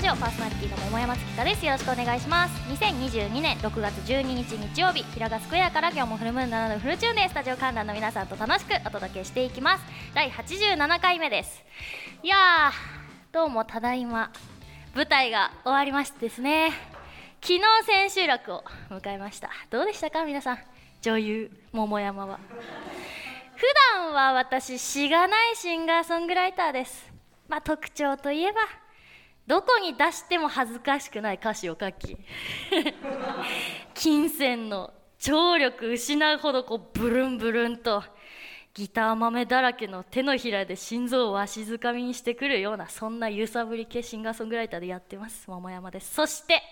ラジオパーソナリティの桃山月香です。よろしくお願いします。2022年6月12日日曜日平賀スクエアから今日もフルムーン7のフルチューンでスタジオ観覧の皆さんと楽しくお届けしていきます。第87回目です。いやーどうもただいま舞台が終わりましてですね。昨日千秋楽を迎えました。どうでしたか皆さん？女優桃山は。普段は私しがないシンガーソングライターです。まあ特徴といえばどこに出しても恥ずかしくない歌詞を書き 金銭の聴力失うほどこうブルンブルンとギター豆だらけの手のひらで心臓をわしづかみにしてくるようなそんな揺さぶり系シンガーソングライターでやってます。桃山です。そして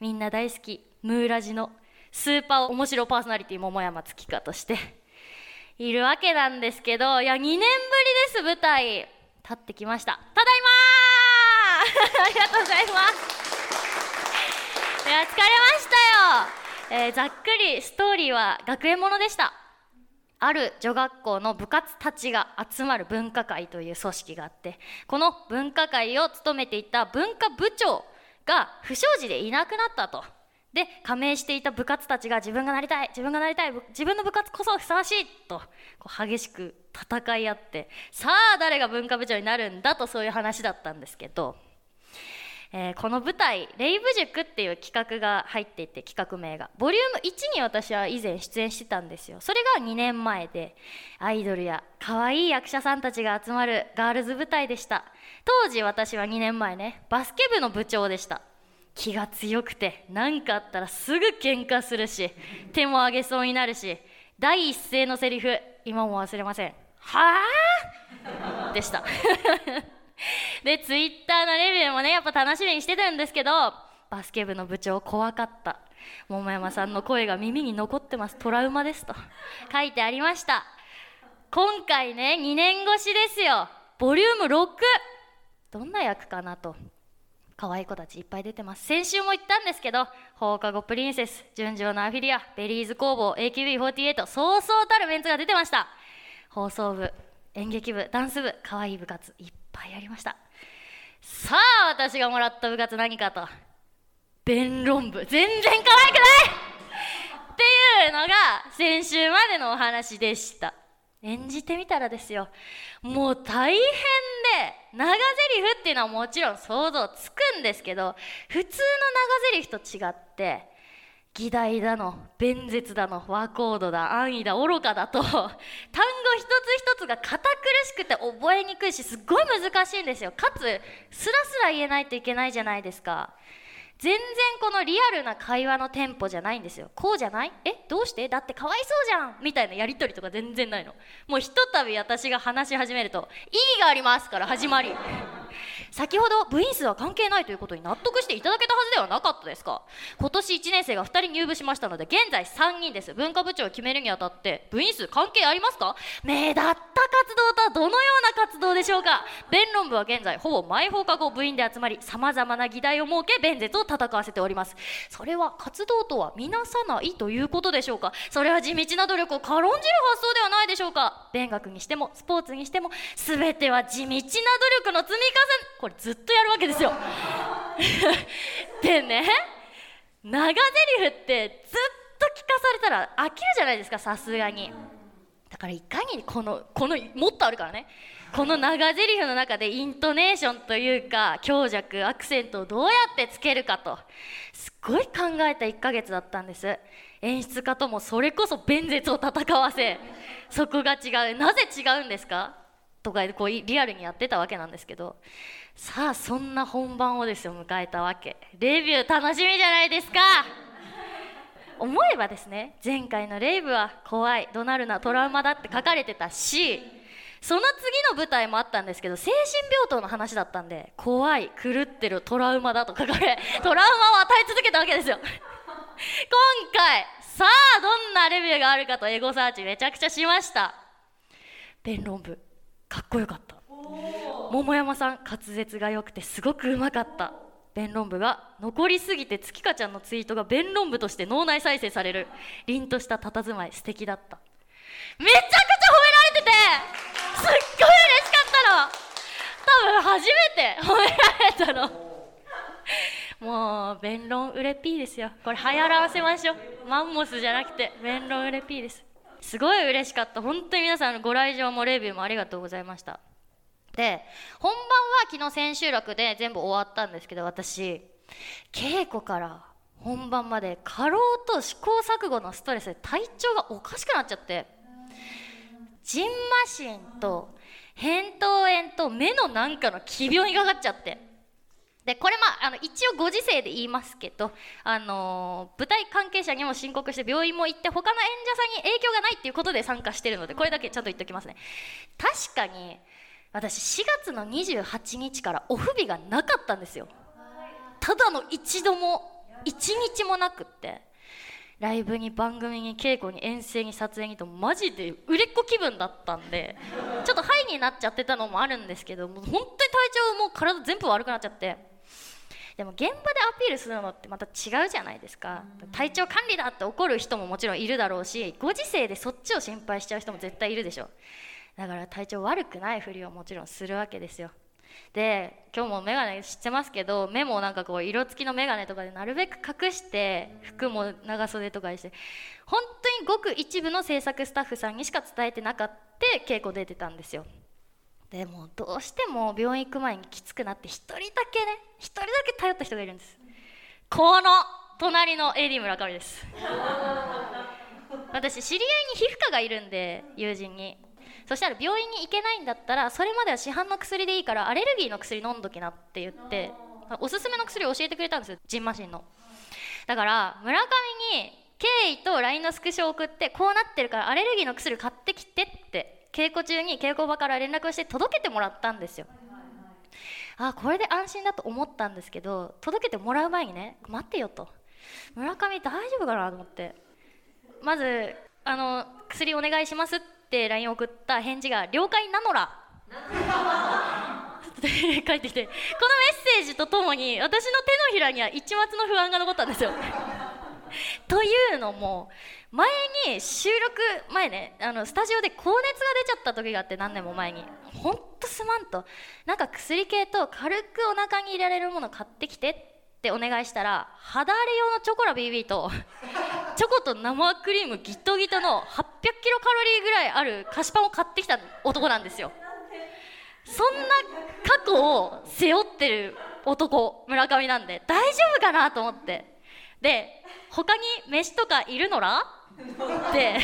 みんな大好き。ムーラジのスーパー面白パーソナリティ桃山月花としているわけなんですけどいや2年ぶりです舞台。立ってきました。ただいまありがとうございます。いや疲れましたよ、えー、ざっくりストーリーは学園ものでした。ある女学校の部活たちが集まる文化会という組織があってこの文化会を務めていた文化部長が不祥事でいなくなったと。で加盟していた部活たちが自分がなりたい自分がなりたい自分の部活こそふさわしいとこう激しく戦い合ってさあ誰が文化部長になるんだとそういう話だったんですけど、えー、この舞台「レイブ塾」っていう企画が入っていて企画名が。ボリューム1に私は以前出演してたんですよ。それが2年前でアイドルや可愛い役者さんたちが集まるガールズ舞台でした。当時私は2年前ねバスケ部の部長でした。気が強くて何かあったらすぐ喧嘩するし手も上げそうになるし第一声のセリフ今も忘れません。はあ でした。でツイッターのレビューもねやっぱ楽しみにしてたんですけどバスケ部の部長怖かった。桃山さんの声が耳に残ってます。トラウマですと。書いてありました。今回ね2年越しですよ。ボリューム6どんな役かなと。可愛い子たちいっぱい出てます。先週も言ったんですけど放課後プリンセス純情のアフィリアベリーズ工房 AKB48 そうそうたるメンツが出てました。放送部演劇部ダンス部可愛い部活いっぱいぱいありました。さあ私がもらった部活何かと。弁論部。全然可愛くない！っていうのが先週までのお話でした。演じてみたらですよ。もう大変で長台詞っていうのはもちろん想像つくんですけど普通の長台詞と違って議題だの弁舌だの和コードだ安易だ愚かだと単語一つ一つが堅苦しくて覚えにくいしすっごい難しいんですよ。かつスラスラ言えないといけないじゃないですか。全然このリアルな会話のテンポじゃないんですよ。こうじゃない？え？どうして？だってかわいそうじゃん！みたいなやり取りとか全然ないの。もうひとたび私が話し始めると「意義があります」から始まり。先ほど部員数は関係ないということに納得していただけたはずではなかったですか？今年1年生が2人入部しましたので現在3人です。文化部長を決めるにあたって部員数関係ありますか？目立った活動とはどのような活動でしょうか？弁論部は現在ほぼ毎放課後部員で集まりさまざまな議題を設け弁舌を戦わせております。それは活動とは見なさないということでしょうか？それは地道な努力を軽んじる発想ではないでしょうか？勉学にしてもスポーツにしても全ては地道な努力の積み重ね。これずっとやるわけですよ。でね長台詞ってずっと聞かされたら飽きるじゃないですかさすがに。だからいかにこのこのもっとあるからね。この長台詞の中でイントネーションというか強弱アクセントをどうやってつけるかと。すっごい考えた1ヶ月だったんです。演出家ともそれこそ弁舌を戦わせそこが違う。なぜ違うんですか？とかこうリアルにやってたわけなんですけどさあそんな本番をですよ迎えたわけ。レビュー楽しみじゃないですか。思えばですね前回のレイブは怖い怒鳴るなトラウマだって書かれてたしその次の舞台もあったんですけど精神病棟の話だったんで怖い狂ってるトラウマだと書かれトラウマを与え続けたわけですよ。今回さあどんなレビューがあるかとエゴサーチめちゃくちゃしました。弁論部。かっこよかった。桃山さん滑舌が良くてすごくうまかった。弁論部が残りすぎて月花ちゃんのツイートが弁論部として脳内再生される。凛とした佇まい素敵だった。めちゃくちゃ褒められてて。すっごい嬉しかったの。多分初めて褒められたの。もう弁論売れピーですよ。これ流行らせましょう。マンモスじゃなくて弁論売れピーですすごい嬉しかった。本当に皆さんご来場もレビューもありがとうございました。で本番は昨日千秋楽で全部終わったんですけど私稽古から本番まで過労と試行錯誤のストレスで体調がおかしくなっちゃってジンマシンと扁桃炎と目のなんかの奇病にかかっちゃって。でこれまああの一応ご時世で言いますけど、あのー、舞台関係者にも申告して病院も行って他の演者さんに影響がないっていうことで参加してるのでこれだけちゃんと言っておきますね。確かに私4月の28日からオフ日がなかったんですよ。ただの一度も一日もなくってライブに番組に稽古に遠征に撮影にとマジで売れっ子気分だったんでちょっとハイになっちゃってたのもあるんですけどもう本当に体調もう体全部悪くなっちゃってでも現場でアピールするのってまた違うじゃないですか。体調管理だって怒る人ももちろんいるだろうしご時世でそっちを心配しちゃう人も絶対いるでしょ。だから体調悪くないふりをもちろんするわけですよ。で今日も眼鏡知ってますけど目もなんかこう色付きの眼鏡とかでなるべく隠して服も長袖とかにして本当にごく一部の制作スタッフさんにしか伝えてなかった稽古出てたんですよでもどうしても病院行く前にきつくなって1人だけね1人だけ頼った人がいるんです。この隣の AD 村上です。私知り合いに皮膚科がいるんで友人に。そしたら病院に行けないんだったらそれまでは市販の薬でいいからアレルギーの薬飲んどきなって言っておすすめの薬を教えてくれたんですよジンマシンの。だから村上に経緯と LINE のスクショを送ってこうなってるからアレルギーの薬買ってきてって。稽古中に稽古場から連絡をして届けてもらったんですよ。あこれで安心だと思ったんですけど届けてもらう前にね待ってよと。村上大丈夫かなと思って。まずあの薬お願いしますって LINE 送った返事が「了解なのら」って帰ってきてこのメッセージとともに私の手のひらには一抹の不安が残ったんですよ。というのも前に収録前ねあのスタジオで高熱が出ちゃった時があって何年も前に。ほんとすまんと。なんか薬系と軽くお腹に入れられるもの買ってきてってお願いしたら肌荒れ用のチョコラ BB と チョコと生クリームギトギトの800キロカロリーぐらいある菓子パンを買ってきた男なんですよ。そんな過去を背負ってる男村上なんで大丈夫かなと思って。で他に飯とかいるのらって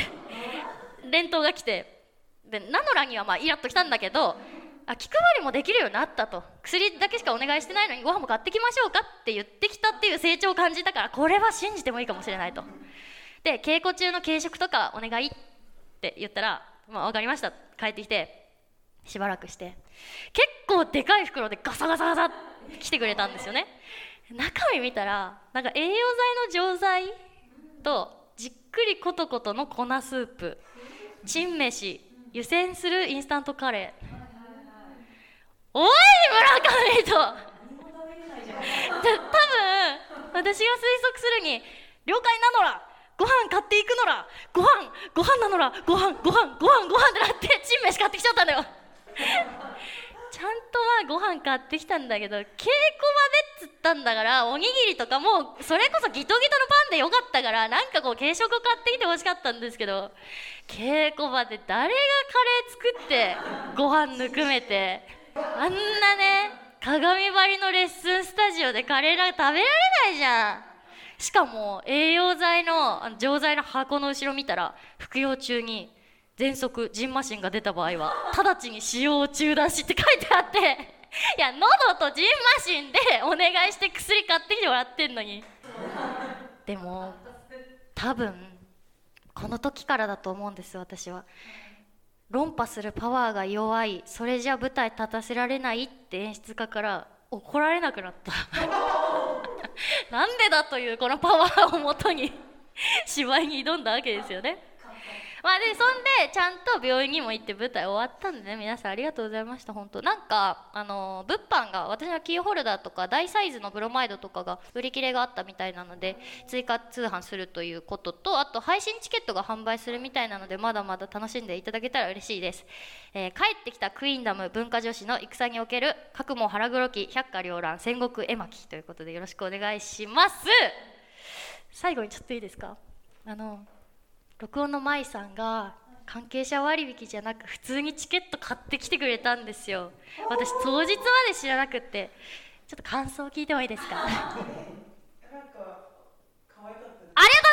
連投が来てでナノラにはまあイラッときたんだけどあ気配りもできるようになったと。薬だけしかお願いしてないのにご飯も買ってきましょうかって言ってきたっていう成長を感じたからこれは信じてもいいかもしれないと。で稽古中の軽食とかお願いって言ったら、まあ、分かりました。帰ってきてしばらくして。結構でかい袋でガサガサガサって来てくれたんですよね。中身見たらなんか栄養剤の錠剤とじっくりコトコトの粉スープ。チン飯。湯煎するインスタントカレー。おい村上と。多分私が推測するに了解なのらご飯買っていくのらご飯ご飯なのらご飯ご飯ご飯ご飯ってなってチン飯買ってきちゃったんだよ。ゃんとまあご飯買ってきたんだけど稽古場でっつったんだからおにぎりとかもそれこそギトギトのパンでよかったからなんかこう軽食を買ってきてほしかったんですけど稽古場で誰がカレー作ってご飯ぬくめてあんなね鏡張りのレッスンスタジオでカレーなんか食べられないじゃん。しかも栄養剤の錠剤の箱の後ろ見たら服用中に喘息ジンマシンが出た場合は直ちに使用を中断しって書いてあっていや喉とジンマシンでお願いして薬買ってきてもらってんのに。でも多分この時からだと思うんです私は。論破するパワーが弱いそれじゃ舞台立たせられないって演出家から怒られなくなった。なんでだというこのパワーをもとに芝居に挑んだわけですよね。まあでそんでちゃんと病院にも行って舞台終わったんでね皆さんありがとうございました本当。なんかあの物販が私のキーホルダーとか大サイズのブロマイドとかが売り切れがあったみたいなので追加通販するということとあと配信チケットが販売するみたいなのでまだまだ楽しんでいただけたら嬉しいです、えー帰ってきたクイーンダム文化女子の戦における覚悟腹黒き百花繚乱戦国絵巻ということでよろしくお願いします。最後にちょっといいですか？あの録音の舞さんが関係者割引じゃなく普通にチケット買ってきてくれたんですよ。私当日まで知らなくってちょっと感想聞いてもいいですか？ありがとうご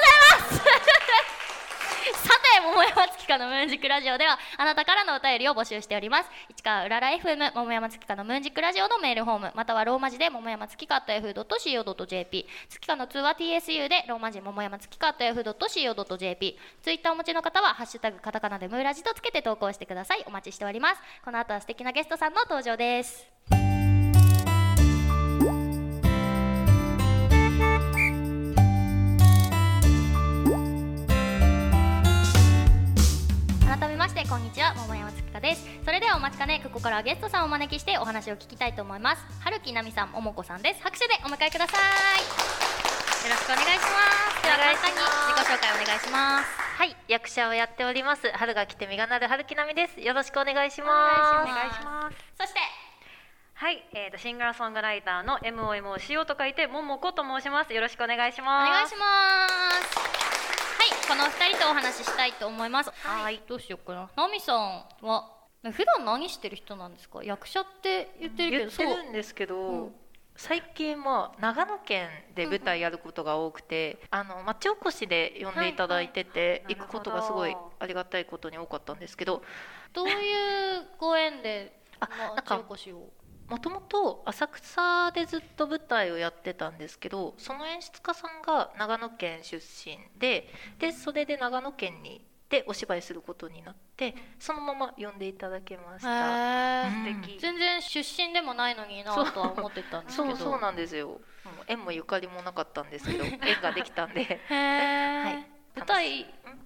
ざいます。さて桃山月花のムーンジックラジオではあなたからのお便りを募集しております。市川うらら FM 桃山月花のムーンジックラジオのメールフォームまたはローマ字で桃山月花 F.co.jp 月花の通話 TSU でローマ字桃山月花 F.co.jp ツイッターお持ちの方はハッシュタグカタカナでムーラジとつけて投稿してください。お待ちしております。この後は素敵なゲストさんの登場です。改めましてこんにちは。桃山月花です。それではお待ちかね。ここからはゲストさんをお招きしてお話を聞きたいと思います。春木奈美さん桃子さんです。拍手でお迎えください。よろしくお願いします。では簡単に自己紹介お願いします。はい、役者をやっております。春が来て実がなる春木奈美です。よろしくお願いします。お願いします。そしてはい、えー、とシンガーソングライターの MOMOCO と書いてももこと申します。よろしくお願いしおます。願いしますはいこの二人とお話ししたいと思います。はい。どうしようかな。奈美さんは普段何してる人なんですか？役者って言ってるけど言ってるんですけど、うん。最近まあ長野県で舞台やることが多くて、あの町おこしで呼んでいただいてて、はい。行くことがすごいありがたいことに多かったんですけど。どういうご縁であまなんか町おこしを？もともと浅草でずっと舞台をやってたんですけどその演出家さんが長野県出身ででそれで長野県にでお芝居することになってそのまま呼んでいただけました。素敵。全然出身でもないのになとは思ってたんですけど。そうそうなんですよ。縁もゆかりもなかったんですけど、縁ができたんで。はい。舞台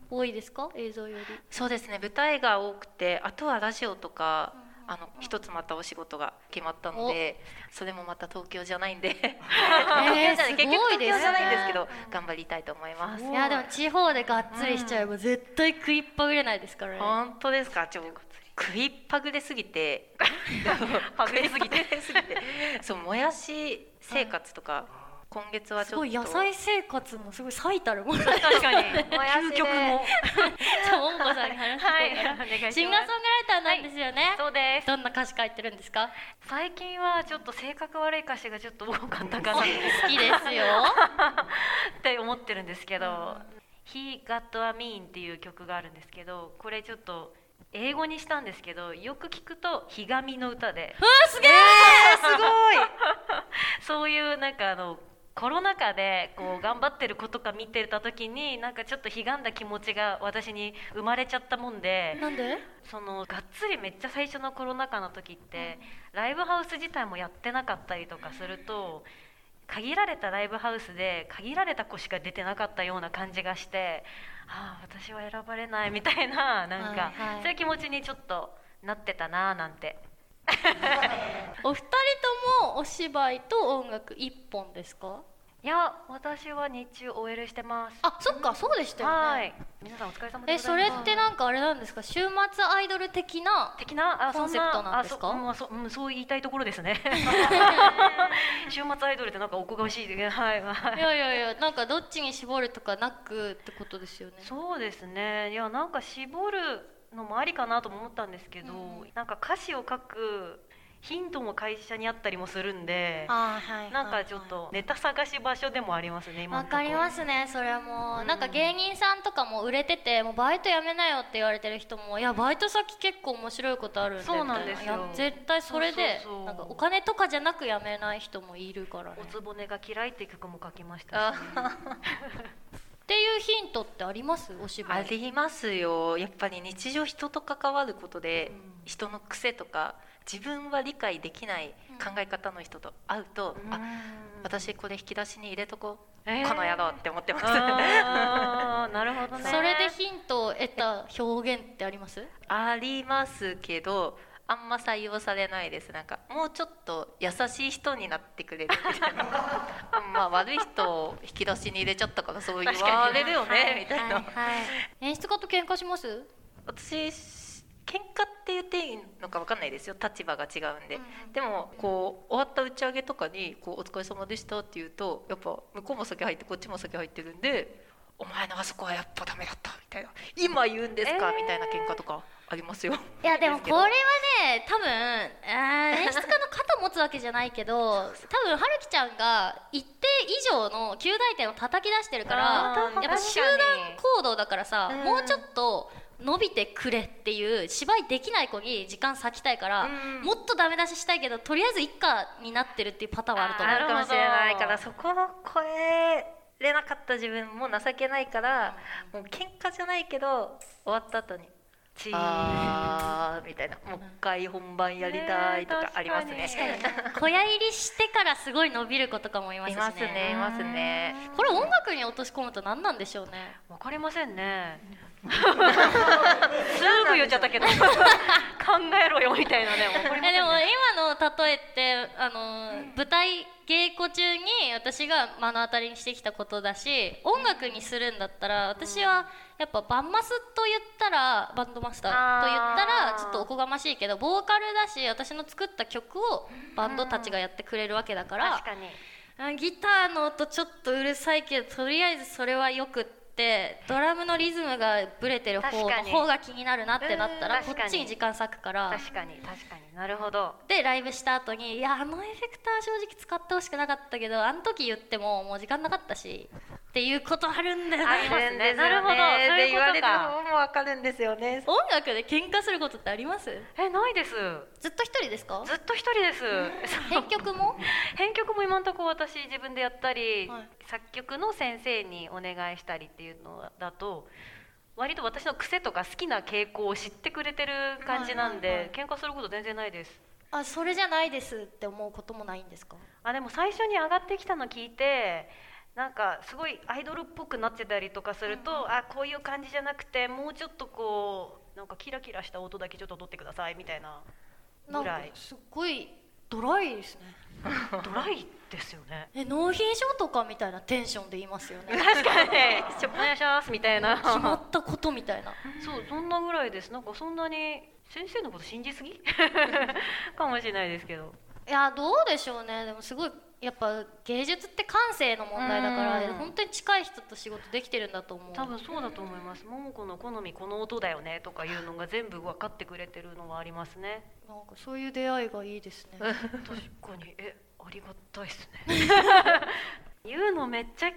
多いですか？映像より。そうですね。舞台が多くて、あとはラジオとか、あの一つまたお仕事が決まったので、それもまた東京じゃないんで、東京じゃない。結局東京じゃないんですけど、頑張りたいと思います。いやでも地方でがっつりしちゃえば絶対食いっぱぐれないですからね。本当ですか？ちょ食いっぱぐれすぎて、食いっぱぐれすぎて、そうもやし生活とか、今月はちょっと。すごい野菜生活のすごい最たるもの。確かに。究極のじゃあ桃子さんに話してはい。シンガーソングライターなんですよね、そうです。どんな歌詞書いてるんですか？最近はちょっと性格悪い歌詞がちょっと多かったかな。好きですよ。って思ってるんですけど「He Got a Mean」っていう曲があるんですけどこれちょっと英語にしたんですけどよく聞くと「ひがみの歌で」うわすげえ すごい！そういうなんかあのコロナ禍でこう頑張ってる子とか見てた時になんかちょっとひがんだ気持ちが私に生まれちゃったもんでなんで？そのがっつりめっちゃ最初のコロナ禍の時ってライブハウス自体もやってなかったりとかすると限られたライブハウスで限られた子しか出てなかったような感じがしてああ私は選ばれないみたいななんか、そういう気持ちにちょっとなってたななんてお二人ともお芝居と音楽一本ですか？いや私は日中 OL してます。あそっかそうでしたよね。はい。皆さんお疲れ様でえそれってなんかあれなんですか？週末アイドル的な的な？あコンセプトなんですか？あそ,、うん、そうんそう言いたいところですね。週末アイドルってなんかおこがましい。ではいはい。いやいやいやなんかどっちに絞るとかなくってことですよね。そうですね。いやなんか絞るのもありかなとも思ったんですけど、うんなんか歌詞を書くヒントも会社にあったりもするんではいなんかちょっとネタ探し場所でもありますね今わかりますねそれも、う。ん。なんか芸人さんとかも売れててもうバイトやめなよって言われてる人もいやバイト先結構面白いことあるんでそうなんですよ。絶対それでなんかお金とかじゃなく辞めない人もいるからね。おつぼねが嫌いって曲も書きましたし、っていうヒントってあります？お芝居。ありますよ。やっぱり日常人と関わることで、人の癖とか自分は理解できない考え方の人と会うと、あ私これ引き出しに入れとこう、えー。この野郎って思ってます。なるほどね。それでヒントを得たた表現ってあります？ありますけどあんま採用されないです。なんかもうちょっと優しい人になってくれるみたいな。まあ悪い人を引き出しに入れちゃったからそう言われるよねみたいな、はい演出家と喧嘩します？私喧嘩って言っていいのか分かんないですよ。立場が違うんで、でもこう終わった打ち上げとかにこう「お疲れ様でした」って言うとやっぱ向こうも酒入ってこっちも酒入ってるんで「お前のあそこはやっぱダメだった」みたいな「今言うんですか?」みたいな喧嘩とかありますよ。いやでもこれはね多分演出家の肩持つわけじゃないけど多分春樹ちゃんが一定以上の及第点を叩き出してるからやっぱ集団行動だからさ、うん。もうちょっと伸びてくれっていう芝居できない子に時間割きたいから、うん。もっとダメ出ししたいけどとりあえず一家になってるっていうパターンはあると思う。あるかもしれないからそこを超えれなかった自分も情けないからもう喧嘩じゃないけど終わった後にチー。あー。みたいなもう一回本番やりたいとかありますね。小屋入りしてからすごい伸びる子とかもいますしいますねいますね。これ音楽に落とし込むと何なんでしょうね。わかりませんねすぐ言っちゃったけど。考えろよみたいなねわかりませんね。えでも今の例えってあの舞台稽古中に私が目の当たりにしてきたことだし音楽にするんだったら私はやっぱバンマスと言ったらバンドマスターと言ったらちょっとおこがましいけどボーカルだし私の作った曲をバンドたちがやってくれるわけだから確かに。あギターの音ちょっとうるさいけどとりあえずそれはよくってドラムのリズムがブレてる方の方が気になるなってなったらこっちに時間割くから。確かに確かに。なるほど。でライブした後にいやあのエフェクター正直使ってほしくなかったけどあの時言ってももう時間なかったしっていうことあるんだよありますね。ね なるほど。そういうことか。で言われる方もわかるんですよね。音楽で喧嘩することってあります？えないです。ずっと一人ですか？ずっと一人です。編曲も？編曲も今のところ私自分でやったり、はい。作曲の先生にお願いしたりっていうのだと割と私の癖とか好きな傾向を知ってくれてる感じなんで、はいはい。喧嘩すること全然ないです。あそれじゃないですって思うこともないんですか？あでも最初に上がってきたの聞いてなんかすごいアイドルっぽくなってたりとかすると、あこういう感じじゃなくてもうちょっとこうなんかキラキラした音だけちょっと取ってくださいみたいなぐらいすっごいドライですねドライですよねえ納品書とかみたいなテンションで言いますよね確かにちょお願いしますみたいな決まったことみたいなそうそんなぐらいですなんかそんなに先生のこと信じすぎかもしれないですけどいやどうでしょうねでもすごいやっぱ芸術って感性の問題だからうん。本当に近い人と仕事できてるんだと思う。多分そうだと思います。桃子の好みこの音だよねとかいうのが全部分かってくれてるのはありますね。なんかそういう出会いがいいですね。確かに。えありがたいっすね。言うのめっちゃ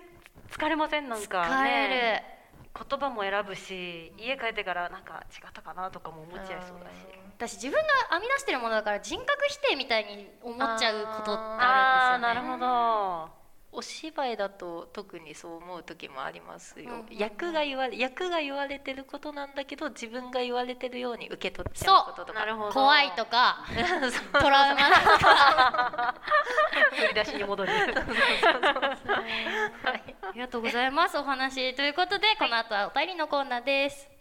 疲れません？なんか疲れる、ね言葉も選ぶし家帰ってからなんか違ったかなとかも思っちゃいそうだし。私自分が編み出してるものだから人格否定みたいに思っちゃうことってあるんですよね。なるほどお芝居だと特にそう思う時もありますよ、うんうんうん。役が言われ役が言われてることなんだけど自分が言われてるように受け取っちゃうこととか。なるほど。怖いとか トラウマとか。振り出しに戻る。ありがとうございますお話。ということでこの後はお便りのコーナーです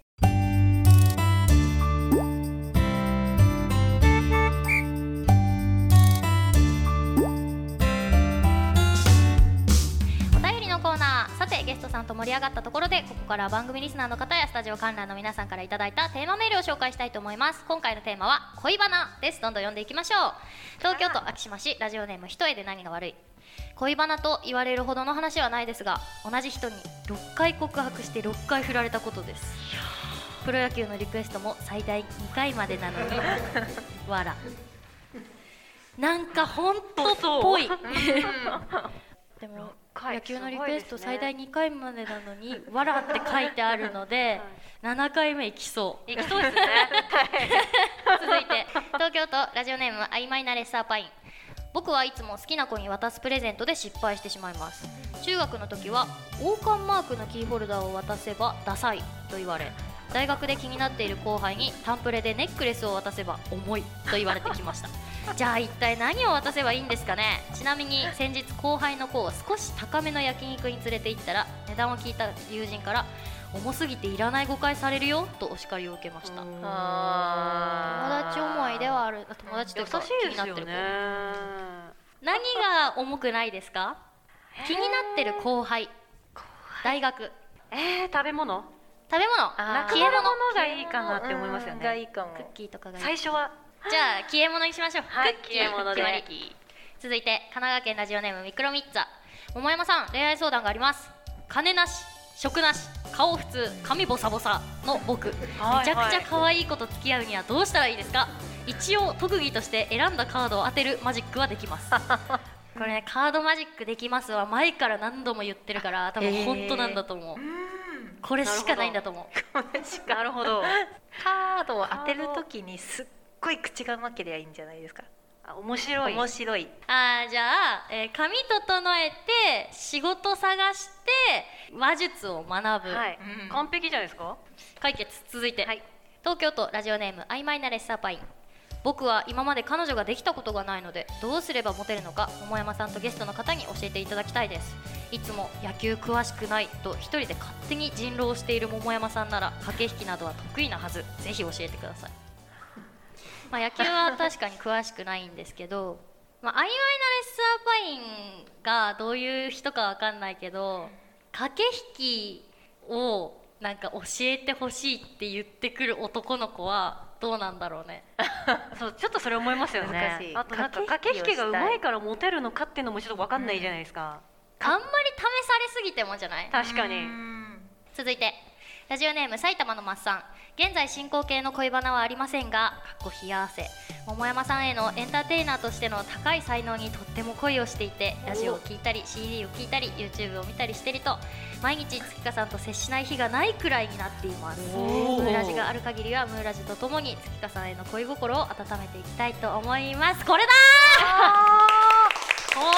ゲストさんと盛り上がったところでここからは番組リスナーの方やスタジオ観覧の皆さんからいただいたテーマメールを紹介したいと思います。今回のテーマは恋バナです。どんどん読んでいきましょう。東京都昭島市ラジオネーム一重で何が悪い。恋バナと言われるほどの話はないですが同じ人に6回告白して6回振られたことです。プロ野球のリクエストも最大2回までなのに わらなんか本当っぽい。でも回野球のリクエスト最大2回までなのに「わら」って書いてあるので7回目いきそう。いきそうですね。続いて東京都ラジオネーム曖昧なレッサーパイン。僕はいつも好きな子に渡すプレゼントで失敗してしまいます。中学の時は王冠マークのキーホルダーを渡せばダサいと言われ大学で気になっている後輩にタンプレでネックレスを渡せば重いと言われてきましたじゃあ一体何を渡せばいいんですかね？ちなみに先日後輩の子を少し高めの焼肉に連れて行ったら値段を聞いた友人から重すぎていらない誤解されるよとお叱りを受けました。友あ達思いではある。友達というか優しいですよ気になってる子。ね何が重くないですか？気になってる後輩。大学。えー、食べ物？食べ物。消え物。がいいかなって思いますようんがねいいかも。クッキーとかがいい。最初はじゃあ消え物にしましょう、はい消え物で続いて神奈川県ラジオネームミクロミッツァ。桃山さん恋愛相談があります。金なし食なし顔普通髪ボサボサの僕、はいめちゃくちゃ可愛い子と付き合うにはどうしたらいいですか？一応特技として選んだカードを当てるマジックはできます。これねカードマジックできますは前から何度も言ってるから多分本当なんだと思う、これしかないんだと思う。なるほど。カードを当てるときにすっごい口がうまけりゃいいんじゃないですか？あ面白い。面白い。あーじゃあ、えー髪整えて仕事探して話術を学ぶ、はい、うん。完璧じゃないですか？解決続いて、はい。東京都ラジオネーム曖昧なレッサーパイン。僕は今まで彼女ができたことがないのでどうすればモテるのか桃山さんとゲストの方に教えていただきたいです。いつも野球詳しくないと一人で勝手に人狼している桃山さんなら駆け引きなどは得意なはず。ぜひ教えてくださいまあ野球は確かに詳しくないんですけど、まあ、曖昧なレッサーパインがどういう人かわかんないけど駆け引きをなんか教えてほしいって言ってくる男の子はどうなんだろうね。そうちょっとそれ思いますよね。あとなんか駆け引きがうまいからモテるのかっていうのもちょっと分かんないじゃないですか、あんまり試されすぎてもじゃない？確かに。うん。続いてラジオネーム埼玉のマッサン現在進行形の恋バナはありませんがかっこ冷や汗。桃山さんへのエンターテイナーとしての高い才能にとっても恋をしていてラジオを聴いたり CD を聴いたり YouTube を見たりしてると毎日月花さんと接しない日がないくらいになっています。ムおー。ーラジがある限りはムーラジとともに月花さんへの恋心を温めていきたいと思います。これだーこれだよ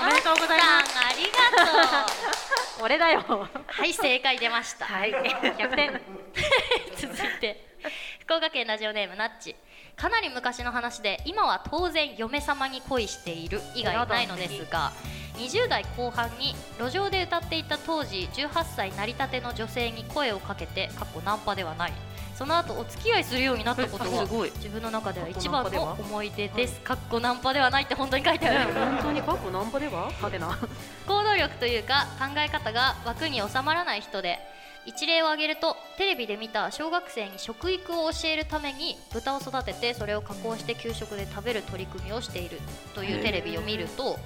おめでとうございます。ありがとう。俺だよ。はい正解出ました。はい。100点 続いて。福岡県ラジオネームナッチ。かなり昔の話で今は当然嫁様に恋している。以外ないのですが20代後半に路上で歌っていた当時18歳なりたての女性に声をかけてかっこナンパではないその後お付き合いするようになったことがえすごい。自分の中では一番の思い出です。かっこナンパではないって本当に書いてある。本当に過去ナンパでは？派手な。行動力というか考え方が枠に収まらない人で一例を挙げるとテレビで見た小学生に食育を教えるために豚を育ててそれを加工して給食で食べる取り組みをしているというテレビを見ると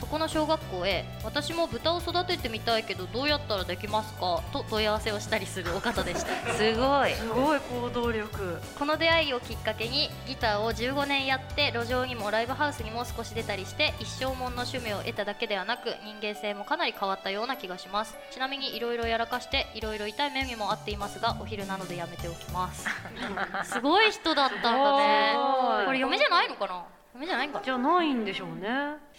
そこの小学校へ私も豚を育ててみたいけどどうやったらできますか？と問い合わせをしたりするお方でした。すごい。すごい行動力。この出会いをきっかけにギターを15年やって路上にもライブハウスにも少し出たりして一生もんの趣味を得ただけではなく人間性もかなり変わったような気がします。ちなみにいろいろやらかしていろいろ痛い目にもあっていますがお昼なのでやめておきます。すごい人だったんだね。これ嫁じゃないのかな？嫁じゃないんか。じゃないんでしょうね。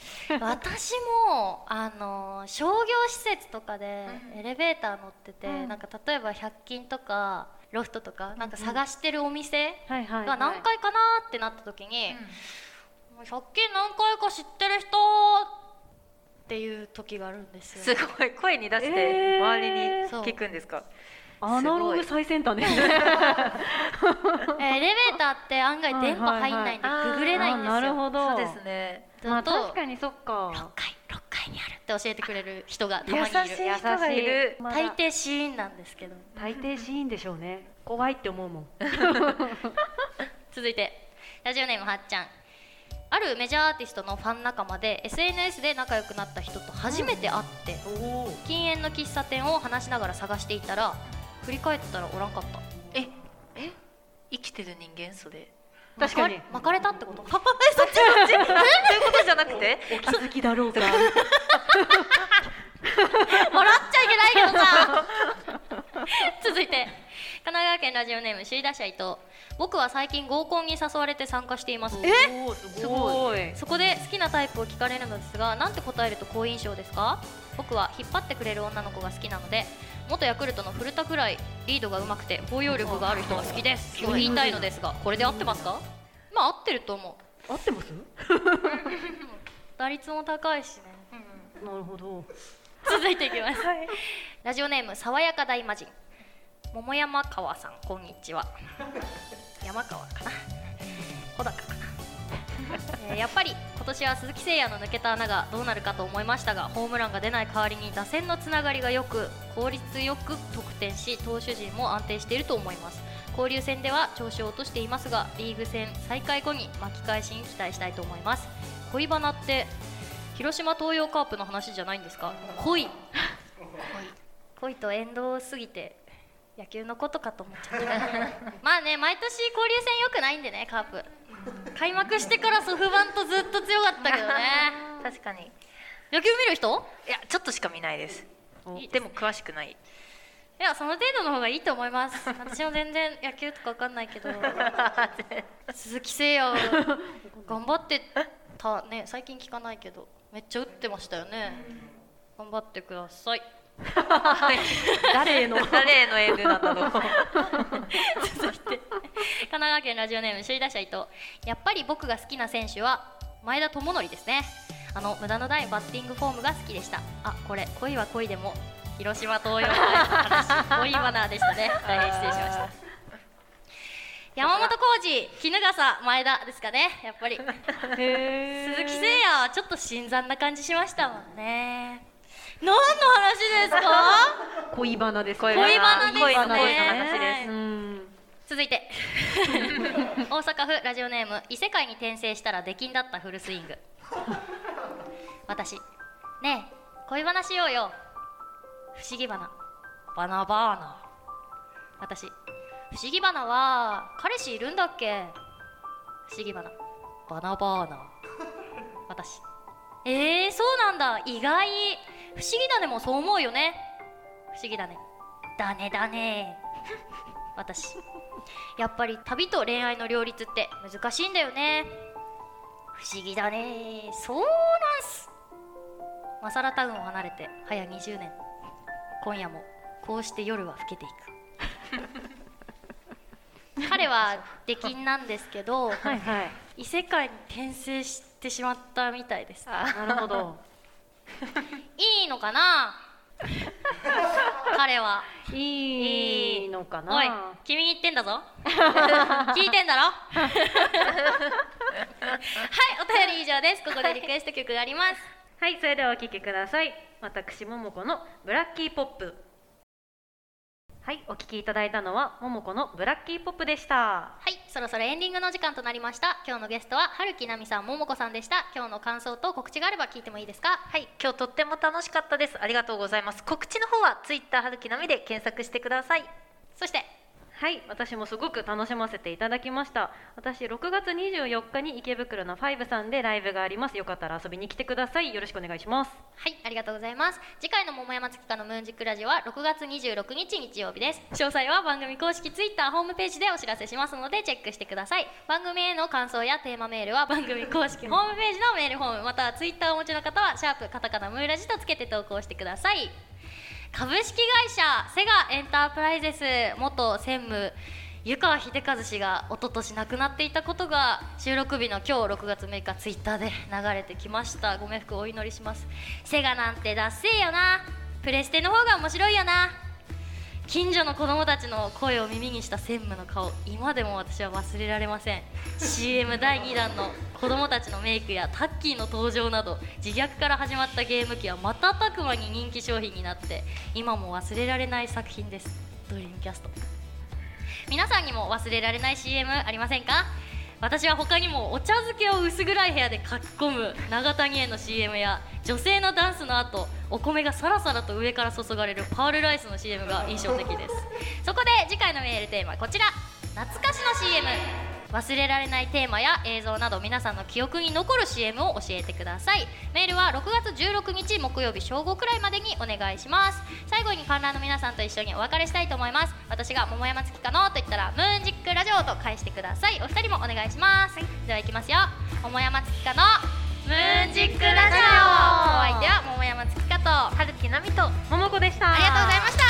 私もあの商業施設とかでエレベーター乗ってて、うん。なんか例えば100均とかロフトとかなんか探してるお店、が何回かなーってなった時に「100均何回か知ってる人!」っていう時があるんですよ。すごい。声に出してえー。周りに聞くんですか、アナログ最先端ですね。え ーエレベーターって案外電波入んないんでググれないんですよ。あなるほど。そうですね。まあ確かにそっ6か。階6階にあるって教えてくれる人がた優まにいる。しい人がいる。大抵シーンなんですけど。大抵シーンでしょうね。怖いって思うもん。続いてラジオネームはっちゃん。あるメジャーアーティストのファン仲間で SNS で仲良くなった人と初めて会って、禁煙の喫茶店を話しながら探していたら振り返ったらおらんかった。ええ？生きてる人間それ。確かに。巻かれたってこと？そっちそっち。そういうことじゃなくて？お気づきだろうか 笑っちゃいけないけどさ。続いて。神奈川県ラジオネーム首位打者伊藤。僕は最近合コンに誘われて参加しています。え？すごい。そこで好きなタイプを聞かれるのですがなんて答えると好印象ですか？僕は引っ張ってくれる女の子が好きなので元ヤクルトの古田くらいリードが上手くて包容力がある人が好きです。と言いたいのですがこれで合ってますか？まあ合ってると思う。合ってます？打率も高いしね。なるほど。続いていきます、ラジオネーム爽やか大魔人桃山川さんこんにちは。山川かな。小高かな、えーやっぱり今年は鈴木誠也の抜けた穴がどうなるかと思いましたがホームランが出ない代わりに打線のつながりがよく効率よく得点し投手陣も安定していると思います。交流戦では調子を落としていますがリーグ戦再開後に巻き返しに期待したいと思います。恋バナって広島東洋カープの話じゃないんですか？恋。恋。と縁遠すぎて野球のことかと思っちゃった。まあね毎年交流戦良くないんでねカープ開幕してからソフバンとずっと強かったけどね。確かに。い野球見る人？やちょっとしか見ないです。でも詳しくない。いやその程度の方がいいと思います。私も全然野球とか分かんないけど。鈴木誠也頑張ってたね。最近聞かないけど。めっちゃ打ってましたよね。頑張ってください誰への？誰へのエールなんだろう続いて。神奈川県ラジオネーム首位打者伊藤。やっぱり僕が好きな選手は前田智則ですね。あの無駄のないバッティングフォームが好きでした。あこれ恋は恋でも広島東洋大の話 恋バナーでしたね。大変失礼しました。山本浩二衣笠前田ですかね。やっぱり。鈴木誠也はちょっと新参な感じしましたもんね何の話ですか？恋バナです。恋恋バナですね。恋の恋の話です。うん。続いて。大阪府ラジオネーム異世界に転生したら出禁だったフルスイング。私。ねえ恋バナしようよ。不思議花バナバーナ。私。不思議花は彼氏いるんだっけ？不思議花バナバーナ。私。えー、そうなんだ。意外不思議だねもそう思うよね。不思議だね。だねだね。私。やっぱり旅と恋愛の両立って難しいんだよね。不思議だね。そうなんす。マサラタウンを離れて早20年。今夜もこうして夜は更けていく。彼は出禁なんですけどはいはい。異世界に転生してしまったみたいですなるほどいいのかな？彼は。いいのかな？おい君に言ってんだぞ。聞いてんだろ？はいお便り以上です。ここでリクエスト曲があります。はい。それではお聴きください。私桃子のブラッキーポップはいお聴きいただいたのは桃子のブラッキーポップでした。はいそろそろエンディングの時間となりました。今日のゲストは春木奈美さん桃子さんでした。今日の感想と告知があれば聞いてもいいですか？はい今日とっても楽しかったです。ありがとうございます。告知の方はツイッター春木のみで検索してください。そしてはい私もすごく楽しませていただきました。私6月24日に池袋のファイブさんでライブがあります。よかったら遊びに来てください。よろしくお願いします。はいありがとうございます。次回の桃山月花のムーンジックラジオは6月26日日曜日です。詳細は番組公式ツイッターホームページでお知らせしますのでチェックしてください。番組への感想やテーマメールは番組公式ホームページのメールフォームまたはツイッターをお持ちの方はシャープカタカナムーラジとつけて投稿してください。株式会社セガエンタープライゼス元専務湯川秀和氏が一昨年亡くなっていたことが収録日の今日6月6日ツイッターで流れてきました。ご冥福をお祈りします。セガなんてダッセーよな。プレステの方が面白いよな。近所の子供たちの声を耳にした専務の顔今でも私は忘れられません。CM 第2弾の子供たちのメイクやタッキーの登場など自虐から始まったゲーム機は瞬く間に人気商品になって今も忘れられない作品です。ドリームキャスト。皆さんにも忘れられない CM ありませんか？私は他にもお茶漬けを薄暗い部屋で書き込む永谷園の CM や女性のダンスの後お米がさらさらと上から注がれるパールライスの CM が印象的です。そこで次回のメールテーマはこちら。懐かしの CM 忘れられないテーマや映像など皆さんの記憶に残る CM を教えてください。メールは6月16日木曜日正午くらいまでにお願いします。最後に観覧の皆さんと一緒にお別れしたいと思います。私が桃山月花のと言ったらムーンジックラジオと返してください。お二人もお願いします、ではいきますよ。桃山月花のムーンジックラジオ。お相手は桃山月花と春木奈美と桃子でした。ありがとうございました